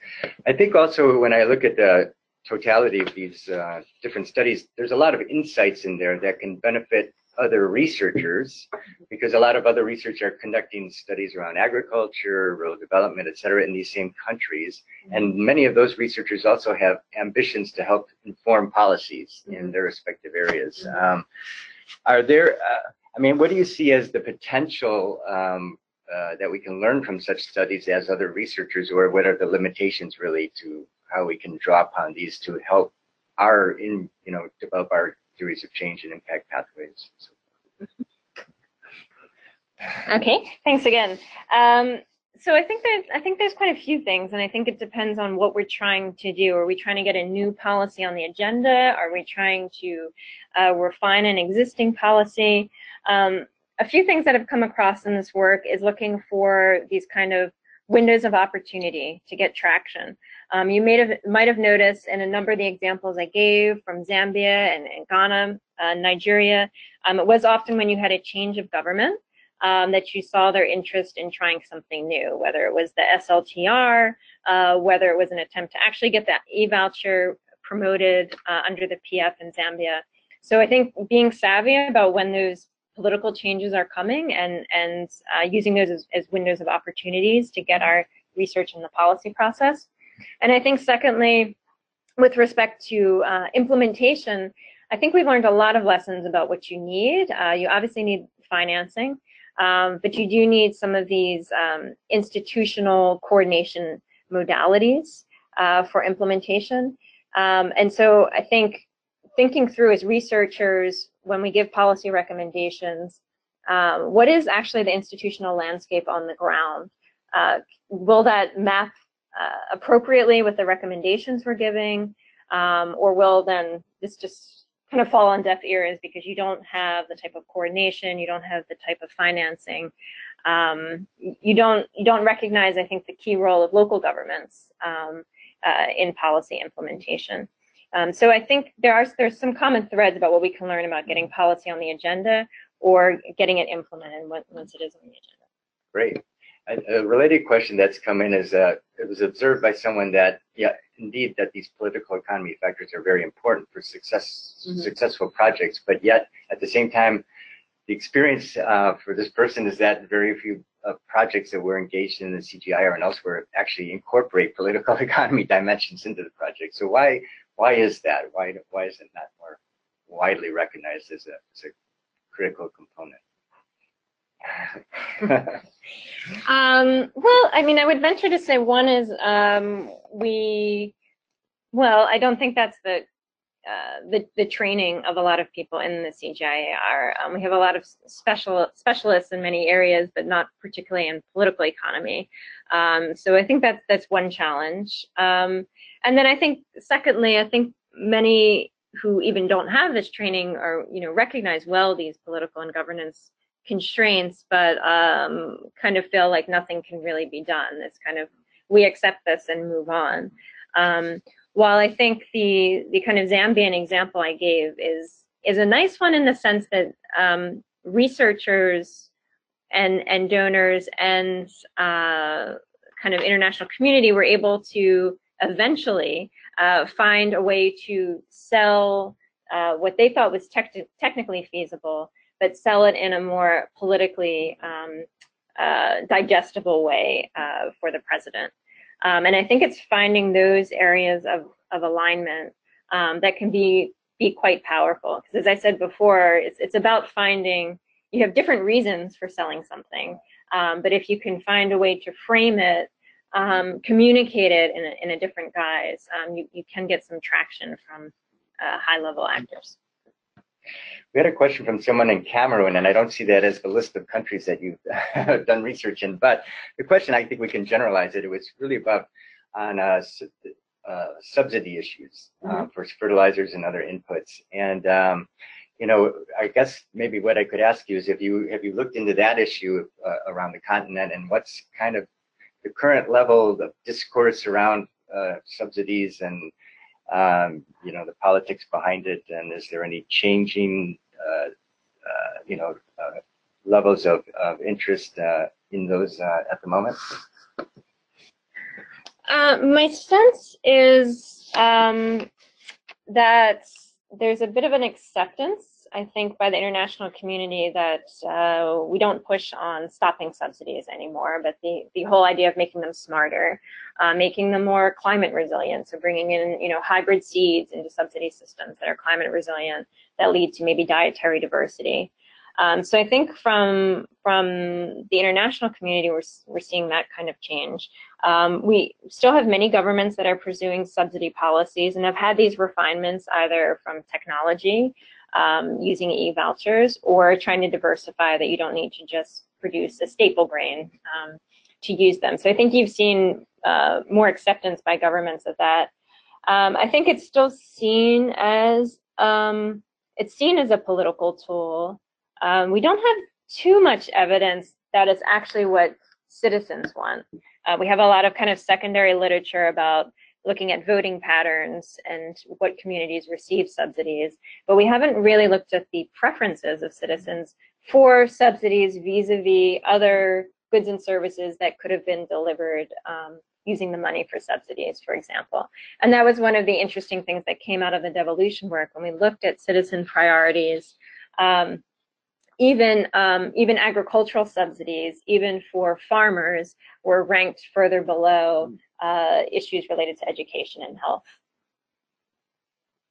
I think also when I look at the totality of these uh, different studies, there's a lot of insights in there that can benefit other researchers because a lot of other researchers are conducting studies around agriculture, rural development, et cetera, in these same countries. And many of those researchers also have ambitions to help inform policies in their respective areas. Um, are there, uh, I mean, what do you see as the potential um, uh, that we can learn from such studies as other researchers, or what are the limitations really to how we can draw upon these to help our in you know develop our theories of change and impact pathways. Okay, thanks again. Um, so I think there's I think there's quite a few things, and I think it depends on what we're trying to do. Are we trying to get a new policy on the agenda? Are we trying to uh, refine an existing policy? Um, a few things that have come across in this work is looking for these kind of windows of opportunity to get traction. Um, you may have, might have noticed in a number of the examples I gave from Zambia and, and Ghana, uh, Nigeria, um, it was often when you had a change of government um, that you saw their interest in trying something new, whether it was the SLTR, uh, whether it was an attempt to actually get that e-voucher promoted uh, under the PF in Zambia. So I think being savvy about when those political changes are coming and, and uh, using those as, as windows of opportunities to get our research in the policy process. And I think secondly, with respect to uh, implementation, I think we've learned a lot of lessons about what you need. Uh, you obviously need financing, um, but you do need some of these um, institutional coordination modalities uh, for implementation. Um, and so I think thinking through as researchers, when we give policy recommendations, um, what is actually the institutional landscape on the ground? Uh, will that map uh, appropriately with the recommendations we're giving, um, or will then this just kind of fall on deaf ears because you don't have the type of coordination, you don't have the type of financing, um, you don't you don't recognize, I think, the key role of local governments um, uh, in policy implementation. Um, so I think there are there's some common threads about what we can learn about getting policy on the agenda or getting it implemented once it is on the agenda. Great. A, a related question that's come in is that it was observed by someone that, yeah, indeed, that these political economy factors are very important for success, mm -hmm. successful projects, but yet at the same time, the experience uh, for this person is that very few uh, projects that we're engaged in the CGIAR and elsewhere actually incorporate political economy dimensions into the project. So why why is that? Why why is it not more widely recognized as a, as a critical component? Um, well, I mean, I would venture to say one is um, we, well, I don't think that's the, uh, the, the training of a lot of people in the CGIAR. Um, we have a lot of special specialists in many areas, but not particularly in political economy. Um, so I think that's that's one challenge. Um, and then I think, secondly, I think many who even don't have this training or you know recognize well these political and governance constraints, but um, kind of feel like nothing can really be done. It's kind of we accept this and move on. Um, while I think the the kind of Zambian example I gave is is a nice one in the sense that um, researchers and and donors and uh, kind of international community were able to eventually uh, find a way to sell uh, what they thought was tec technically feasible, but sell it in a more politically um, uh, digestible way uh, for the president. Um, and I think it's finding those areas of, of alignment um, that can be be quite powerful. Because as I said before, it's, it's about finding, you have different reasons for selling something. Um, but if you can find a way to frame it, um, communicate it in a, in a different guise, um, you, you can get some traction from uh, high level actors. We had a question from someone in Cameroon, and I don't see that as the list of countries that you've done research in, but the question, I think we can generalize it. It was really about on uh, uh, subsidy issues uh, mm -hmm. for fertilizers and other inputs. And, um, you know, I guess maybe what I could ask you is if you have you looked into that issue uh, around the continent and what's kind of the current level of discourse around uh, subsidies and um, you know, the politics behind it, and is there any changing, uh, uh, you know, uh, levels of, of interest uh, in those uh, at the moment? Uh, my sense is um, that there's a bit of an acceptance I think, by the international community that uh, we don't push on stopping subsidies anymore, but the, the whole idea of making them smarter, uh, making them more climate resilient, so bringing in, you know, hybrid seeds into subsidy systems that are climate resilient, that lead to maybe dietary diversity. Um, so I think from from the international community, we're, we're seeing that kind of change. Um, we still have many governments that are pursuing subsidy policies and have had these refinements either from technology um, using e-vouchers or trying to diversify that you don't need to just produce a staple grain um, to use them. So I think you've seen uh, more acceptance by governments of that. Um, I think it's still seen as um, it's seen as a political tool. Um, we don't have too much evidence that it's actually what citizens want. Uh, we have a lot of kind of secondary literature about looking at voting patterns and what communities receive subsidies, but we haven't really looked at the preferences of citizens for subsidies vis-a-vis -vis other goods and services that could have been delivered um, using the money for subsidies, for example. And that was one of the interesting things that came out of the devolution work when we looked at citizen priorities. Um, even um, even agricultural subsidies, even for farmers, were ranked further below uh, issues related to education and health.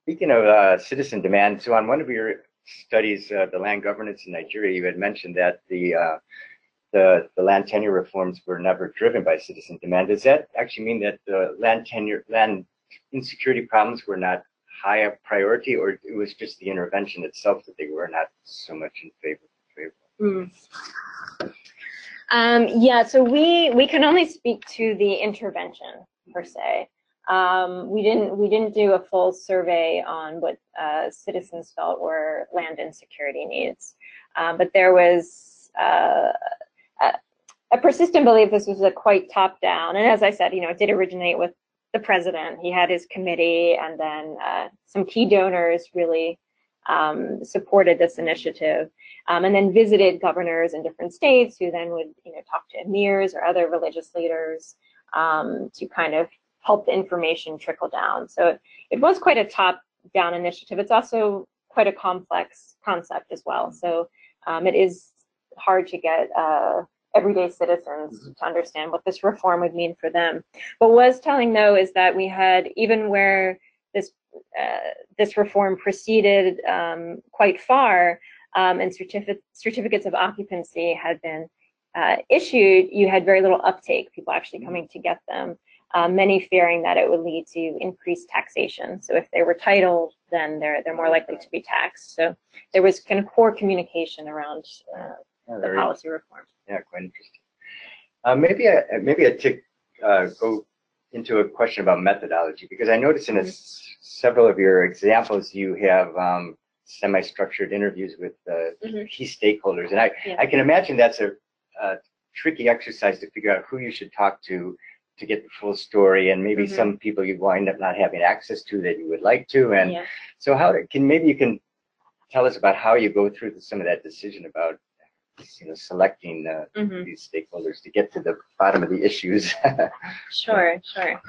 Speaking of uh, citizen demand, so on one of your studies, uh, the land governance in Nigeria, you had mentioned that the, uh, the the land tenure reforms were never driven by citizen demand. Does that actually mean that the land tenure land insecurity problems were not high a priority, or it was just the intervention itself that they were not so much in favor? favor? Mm. Um, yeah, so we we can only speak to the intervention per se. Um, we didn't we didn't do a full survey on what uh, citizens felt were land insecurity needs, um, but there was uh, a, a, persistent belief this was a quite top down. And as I said, you know, it did originate with the president. He had his committee, and then uh, some key donors really um, supported this initiative um, and then visited governors in different states who then would you know talk to emirs or other religious leaders um, to kind of help the information trickle down. So it, it was quite a top-down initiative. It's also quite a complex concept as well. So um, it is hard to get uh, everyday citizens mm-hmm. to understand what this reform would mean for them. What was telling though is that we had even where this uh, this reform proceeded um, quite far, um, and certific certificates of occupancy had been uh, issued, you had very little uptake, people actually coming to get them, uh, many fearing that it would lead to increased taxation. So if they were titled, then they're, they're more likely to be taxed. So there was kind of poor communication around uh, yeah, the policy reform. Yeah, quite interesting. Uh, maybe I, maybe I take, uh, go into a question about methodology because I noticed in a, mm -hmm. several of your examples you have um, semi-structured interviews with uh, mm-hmm. key stakeholders. And I, yeah. I can imagine that's a, a, tricky exercise to figure out who you should talk to to get the full story and maybe mm-hmm. some people you wind up not having access to that you would like to. And yeah. so how can maybe you can tell us about how you go through the, some of that decision about you know selecting uh, Mhm. these stakeholders to get to the bottom of the issues. Sure, sure.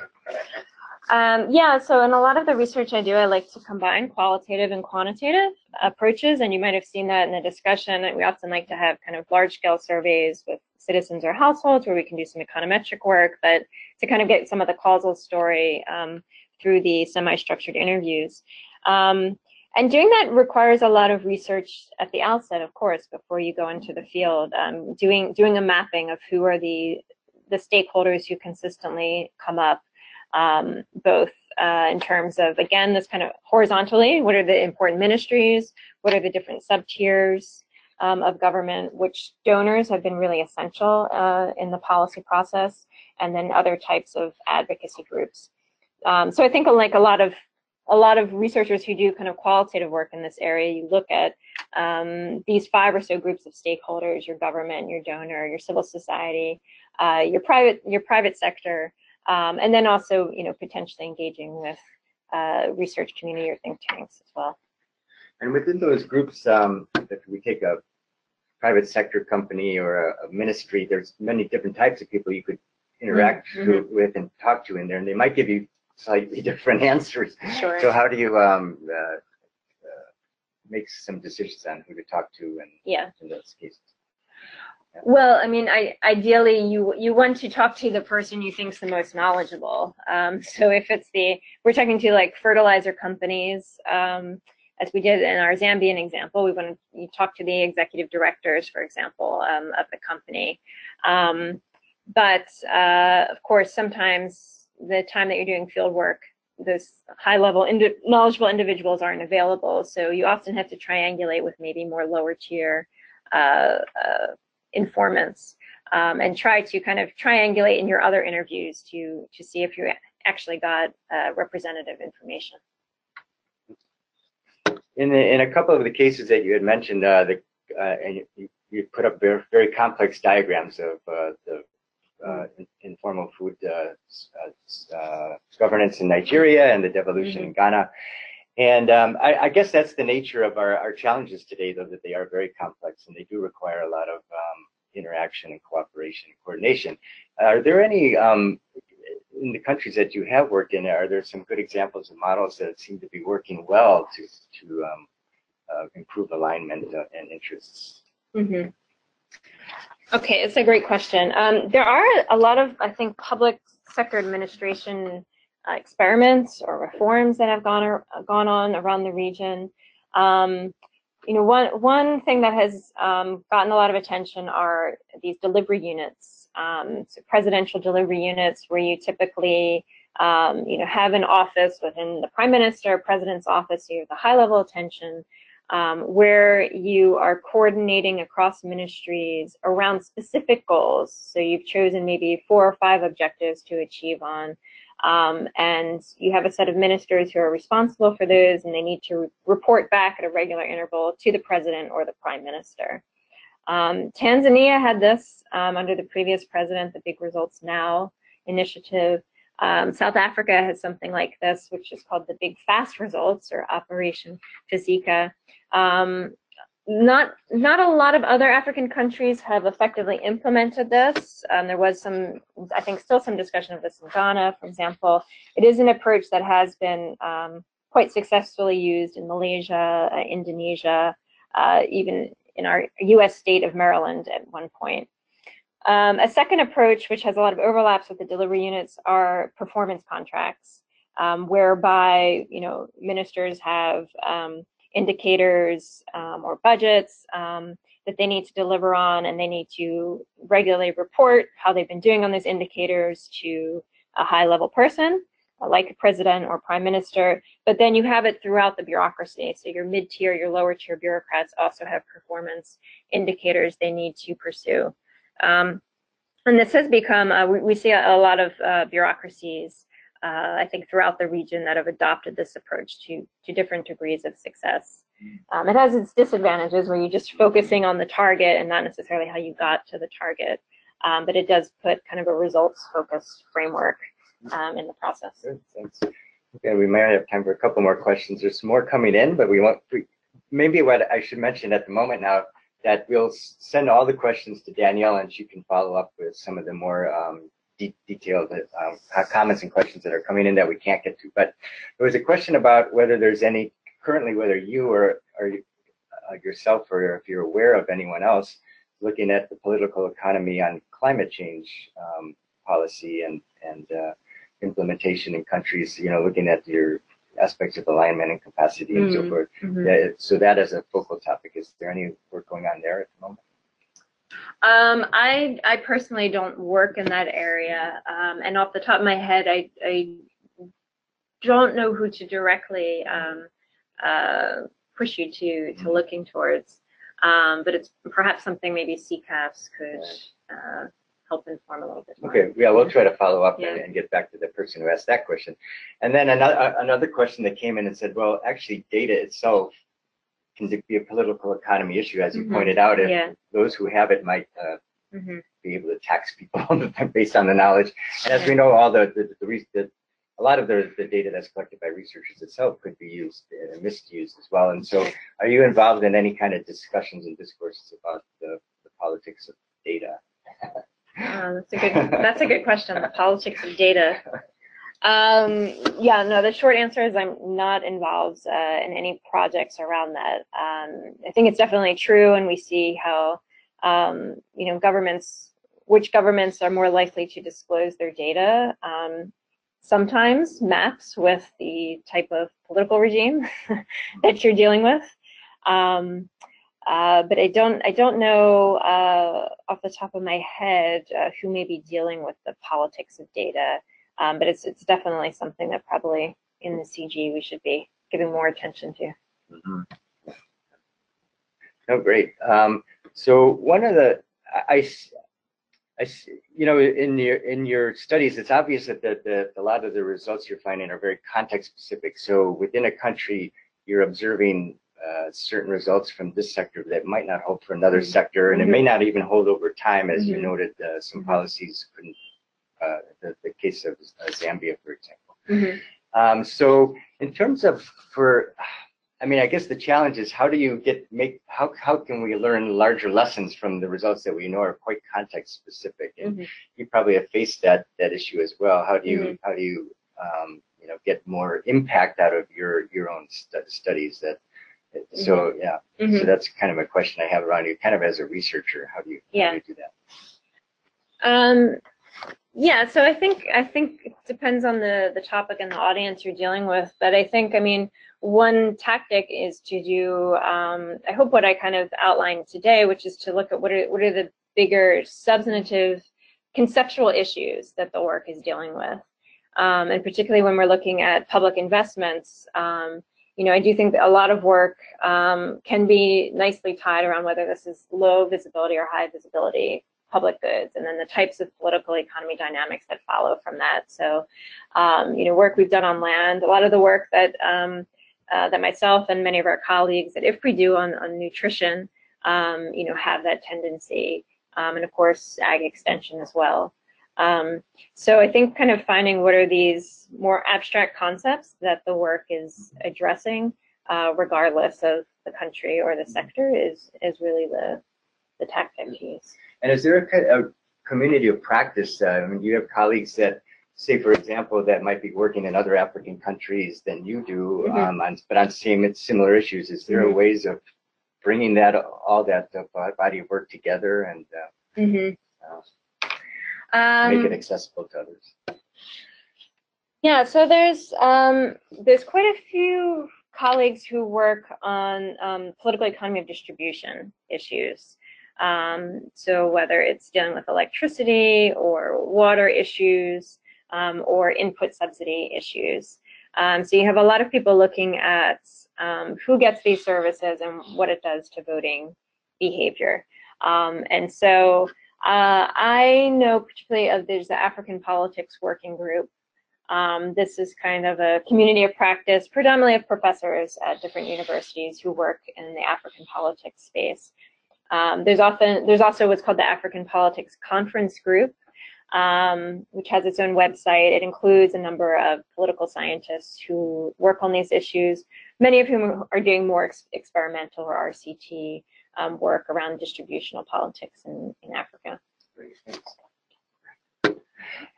Um, yeah, so in a lot of the research I do, I like to combine qualitative and quantitative approaches, and you might have seen that in the discussion. that We often like to have kind of large scale surveys with citizens or households where we can do some econometric work, but to kind of get some of the causal story um, through the semi-structured interviews. Um, and doing that requires a lot of research at the outset, of course, before you go into the field. Um, doing doing a mapping of who are the the stakeholders who consistently come up, um, both uh, in terms of again this kind of horizontally, what are the important ministries, what are the different sub tiers um, of government, which donors have been really essential uh, in the policy process, and then other types of advocacy groups. Um, so I think like a lot of a lot of researchers who do kind of qualitative work in this area, you look at um, these five or so groups of stakeholders, your government, your donor, your civil society, uh, your private your private sector, um, and then also you know potentially engaging with uh, research community or think tanks as well. and within those groups, um, if we take a private sector company or a, a ministry, there's many different types of people you could interact Mhm. to- with and talk to in there, and they might give you slightly different answers. Sure. So how do you um, uh, uh, make some decisions on who to talk to and Yeah. in those cases? Well, I mean, I, ideally, you you want to talk to the person you think's the most knowledgeable. Um, so if it's the we're talking to like fertilizer companies, um, as we did in our Zambian example, we want to talk to the executive directors, for example, um, of the company. Um, but uh, of course, sometimes the time that you're doing field work, those high-level indi- knowledgeable individuals aren't available. So you often have to triangulate with maybe more lower tier. Uh, uh, informants um, and try to kind of triangulate in your other interviews to to see if you actually got uh, representative information. In, the, in a couple of the cases that you had mentioned, uh, the, uh, and you, you put up very, very complex diagrams of uh, the uh, in- informal food uh, uh, uh, governance in Nigeria and the devolution in Ghana. And um, I, I guess that's the nature of our, our challenges today, though, that they are very complex and they do require a lot of um, interaction and cooperation and coordination. Are there any, um, in the countries that you have worked in, are there some good examples and models that seem to be working well to, to um, uh, improve alignment uh, and interests? Mm-hmm. Okay, it's a great question. Um, there are a lot of, I think, public sector administration uh, experiments or reforms that have gone or, gone on around the region. Um, you know, one one thing that has um, gotten a lot of attention are these delivery units, um, so presidential delivery units, where you typically um, you know have an office within the prime minister, president's office, you have the high level attention um, where you are coordinating across ministries around specific goals. So you've chosen maybe four or five objectives to achieve on. Um, and you have a set of ministers who are responsible for those, and they need to re- report back at a regular interval to the president or the prime minister. Um, Tanzania had this um, under the previous president, the Big Results Now initiative. Um, South Africa has something like this, which is called the Big Fast Results or Operation Phakisa. Um, not not a lot of other African countries have effectively implemented this. Um, there was some, I think, still some discussion of this in Ghana, for example. It is an approach that has been um, quite successfully used in Malaysia, uh, Indonesia, uh, even in our U.S. state of Maryland at one point. Um, a second approach, which has a lot of overlaps with the delivery units, are performance contracts, um, whereby you know ministers have um, indicators um, or budgets um, that they need to deliver on, and they need to regularly report how they've been doing on those indicators to a high-level person, uh, like a president or prime minister. But then you have it throughout the bureaucracy. So your mid-tier, your lower-tier bureaucrats also have performance indicators they need to pursue. Um, and this has become, uh, we, we, see a, a lot of uh, bureaucracies, uh, I think, throughout the region that have adopted this approach to, to different degrees of success. Um, it has its disadvantages where you're just focusing on the target and not necessarily how you got to the target. Um, but it does put kind of a results focused framework um, in the process. Good, thanks. Okay, we might have time for a couple more questions. There's some more coming in, but we want we maybe what I should mention at the moment now that we'll send all the questions to Danielle and she can follow up with some of the more um, de- detailed um, comments and questions that are coming in that we can't get to. But there was a question about whether there's any currently whether you or or uh, yourself or if you're aware of anyone else looking at the political economy on climate change um, policy and and uh, implementation in countries. You know, looking at your aspects of alignment and capacity and so Mm. forth. Mhm. Yeah, so that as a focal topic, is there any work going on there at the moment? Um, I I personally don't work in that area, um, and off the top of my head, I I don't know who to directly um, uh, push you to to looking towards. Um, but it's perhaps something maybe CCAFS could uh, help inform a little bit more. Okay, yeah, we'll try to follow up and, and get back to the person who asked that question. And then another, another question that came in and said, well, actually data itself can be a political economy issue, as you Mhm. pointed out, if Yeah. those who have it might uh, hmm be able to tax people based on the knowledge. And as we know, all the, the, the, re- the a lot of the, the data that's collected by researchers itself could be used and misused as well. And so are you involved in any kind of discussions and discourses about the, the politics of data? Uh, that's a good that's a good question. The politics of data. Um, yeah, no. The short answer is I'm not involved uh, in any projects around that. Um, I think it's definitely true, and we see how um, you know governments, which governments are more likely to disclose their data. Um, sometimes maps with the type of political regime that you're dealing with. Um, uh, but I don't I don't know uh, off the top of my head uh, who may be dealing with the politics of data. Um, but it's it's definitely something that probably in the CG we should be giving more attention to. Mhm. Oh, great. Um, so one of the, I, I, you know, in your, in your studies, it's obvious that the, the, a lot of the results you're finding are very context specific. So within a country, you're observing uh, certain results from this sector that might not hold for another Mhm. sector, and it may not even hold over time, as you Mhm. noted, uh, some policies couldn't, uh, the, the case of uh, Zambia, for example. Um, so in terms of for, I mean, I guess the challenge is how do you get make how how can we learn larger lessons from the results that we know are quite context specific? And Mhm. you probably have faced that that issue as well. How do you Mhm. how do you um, you know get more impact out of your your own stu- studies that so yeah so Mhm. that's kind of a question I have around you kind of as a researcher how do you how Yeah. do you do that Um, yeah, so I think I think it depends on the the topic and the audience you're dealing with, but I think I mean one tactic is to do um, I hope what I kind of outlined today, which is to look at what are what are the bigger substantive conceptual issues that the work is dealing with, um, and particularly when we're looking at public investments. Um, you know, I do think that a lot of work um, can be nicely tied around whether this is low visibility or high visibility public goods, and then the types of political economy dynamics that follow from that. So, um, you know, work we've done on land, a lot of the work that um, uh, that myself and many of our colleagues at IFPRI do on, on nutrition, um, you know, have that tendency, um, and of course, ag extension as well. Um, so I think kind of finding what are these more abstract concepts that the work is addressing, uh, regardless of the country or the sector, is is really the the tactic use. And is there a, kind of community of practice? Uh, I mean, you have colleagues that, say, for example, that might be working in other African countries than you do, Mhm. um, on, but on same similar issues. Is there Mhm. ways of bringing that all that uh, body of work together and uh, Mm-hmm. uh, make it Um, accessible to others? yeah, so there's um, there's quite a few colleagues who work on um, political economy of distribution issues. Um, so whether it's dealing with electricity or water issues um, or input subsidy issues. Um, so you have a lot of people looking at um, who gets these services and what it does to voting behavior. Um, and so uh, I know particularly of there's the African Politics Working Group. Um, this is kind of a community of practice, predominantly of professors at different universities who work in the African politics space. Um, there's often there's also what's called the African Politics Conference Group, um, which has its own website. It includes a number of political scientists who work on these issues, many of whom are doing more ex experimental or RCT um, work around distributional politics in, in Africa.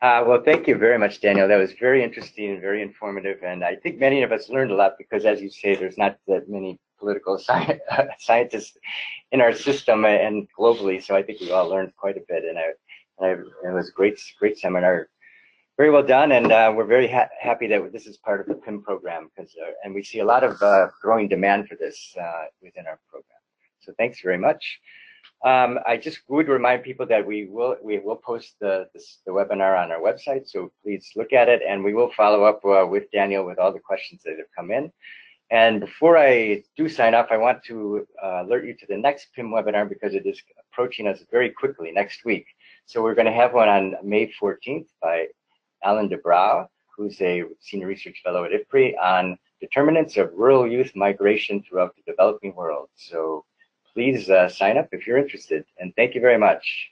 Uh, well, thank you very much, Danielle. That was very interesting and very informative. And I think many of us learned a lot because, as you say, there's not that many political sci scientists in our system and globally. So I think we all learned quite a bit. And, I, and I, it was a great, great seminar. Very well done. And uh, we're very ha happy that this is part of the PIM program because, uh, and we see a lot of uh, growing demand for this uh, within our program. So thanks very much. Um, I just would remind people that we will we will post the this, the webinar on our website, so please look at it, and we will follow up uh, with Danielle with all the questions that have come in. And before I do sign off, I want to uh, alert you to the next PIM webinar because it is approaching us very quickly next week. So we're going to have one on May 14th by Alan de Brauw, who's a senior research fellow at IFPRI on determinants of rural youth migration throughout the developing world. So please uh, sign up if you're interested. And thank you very much.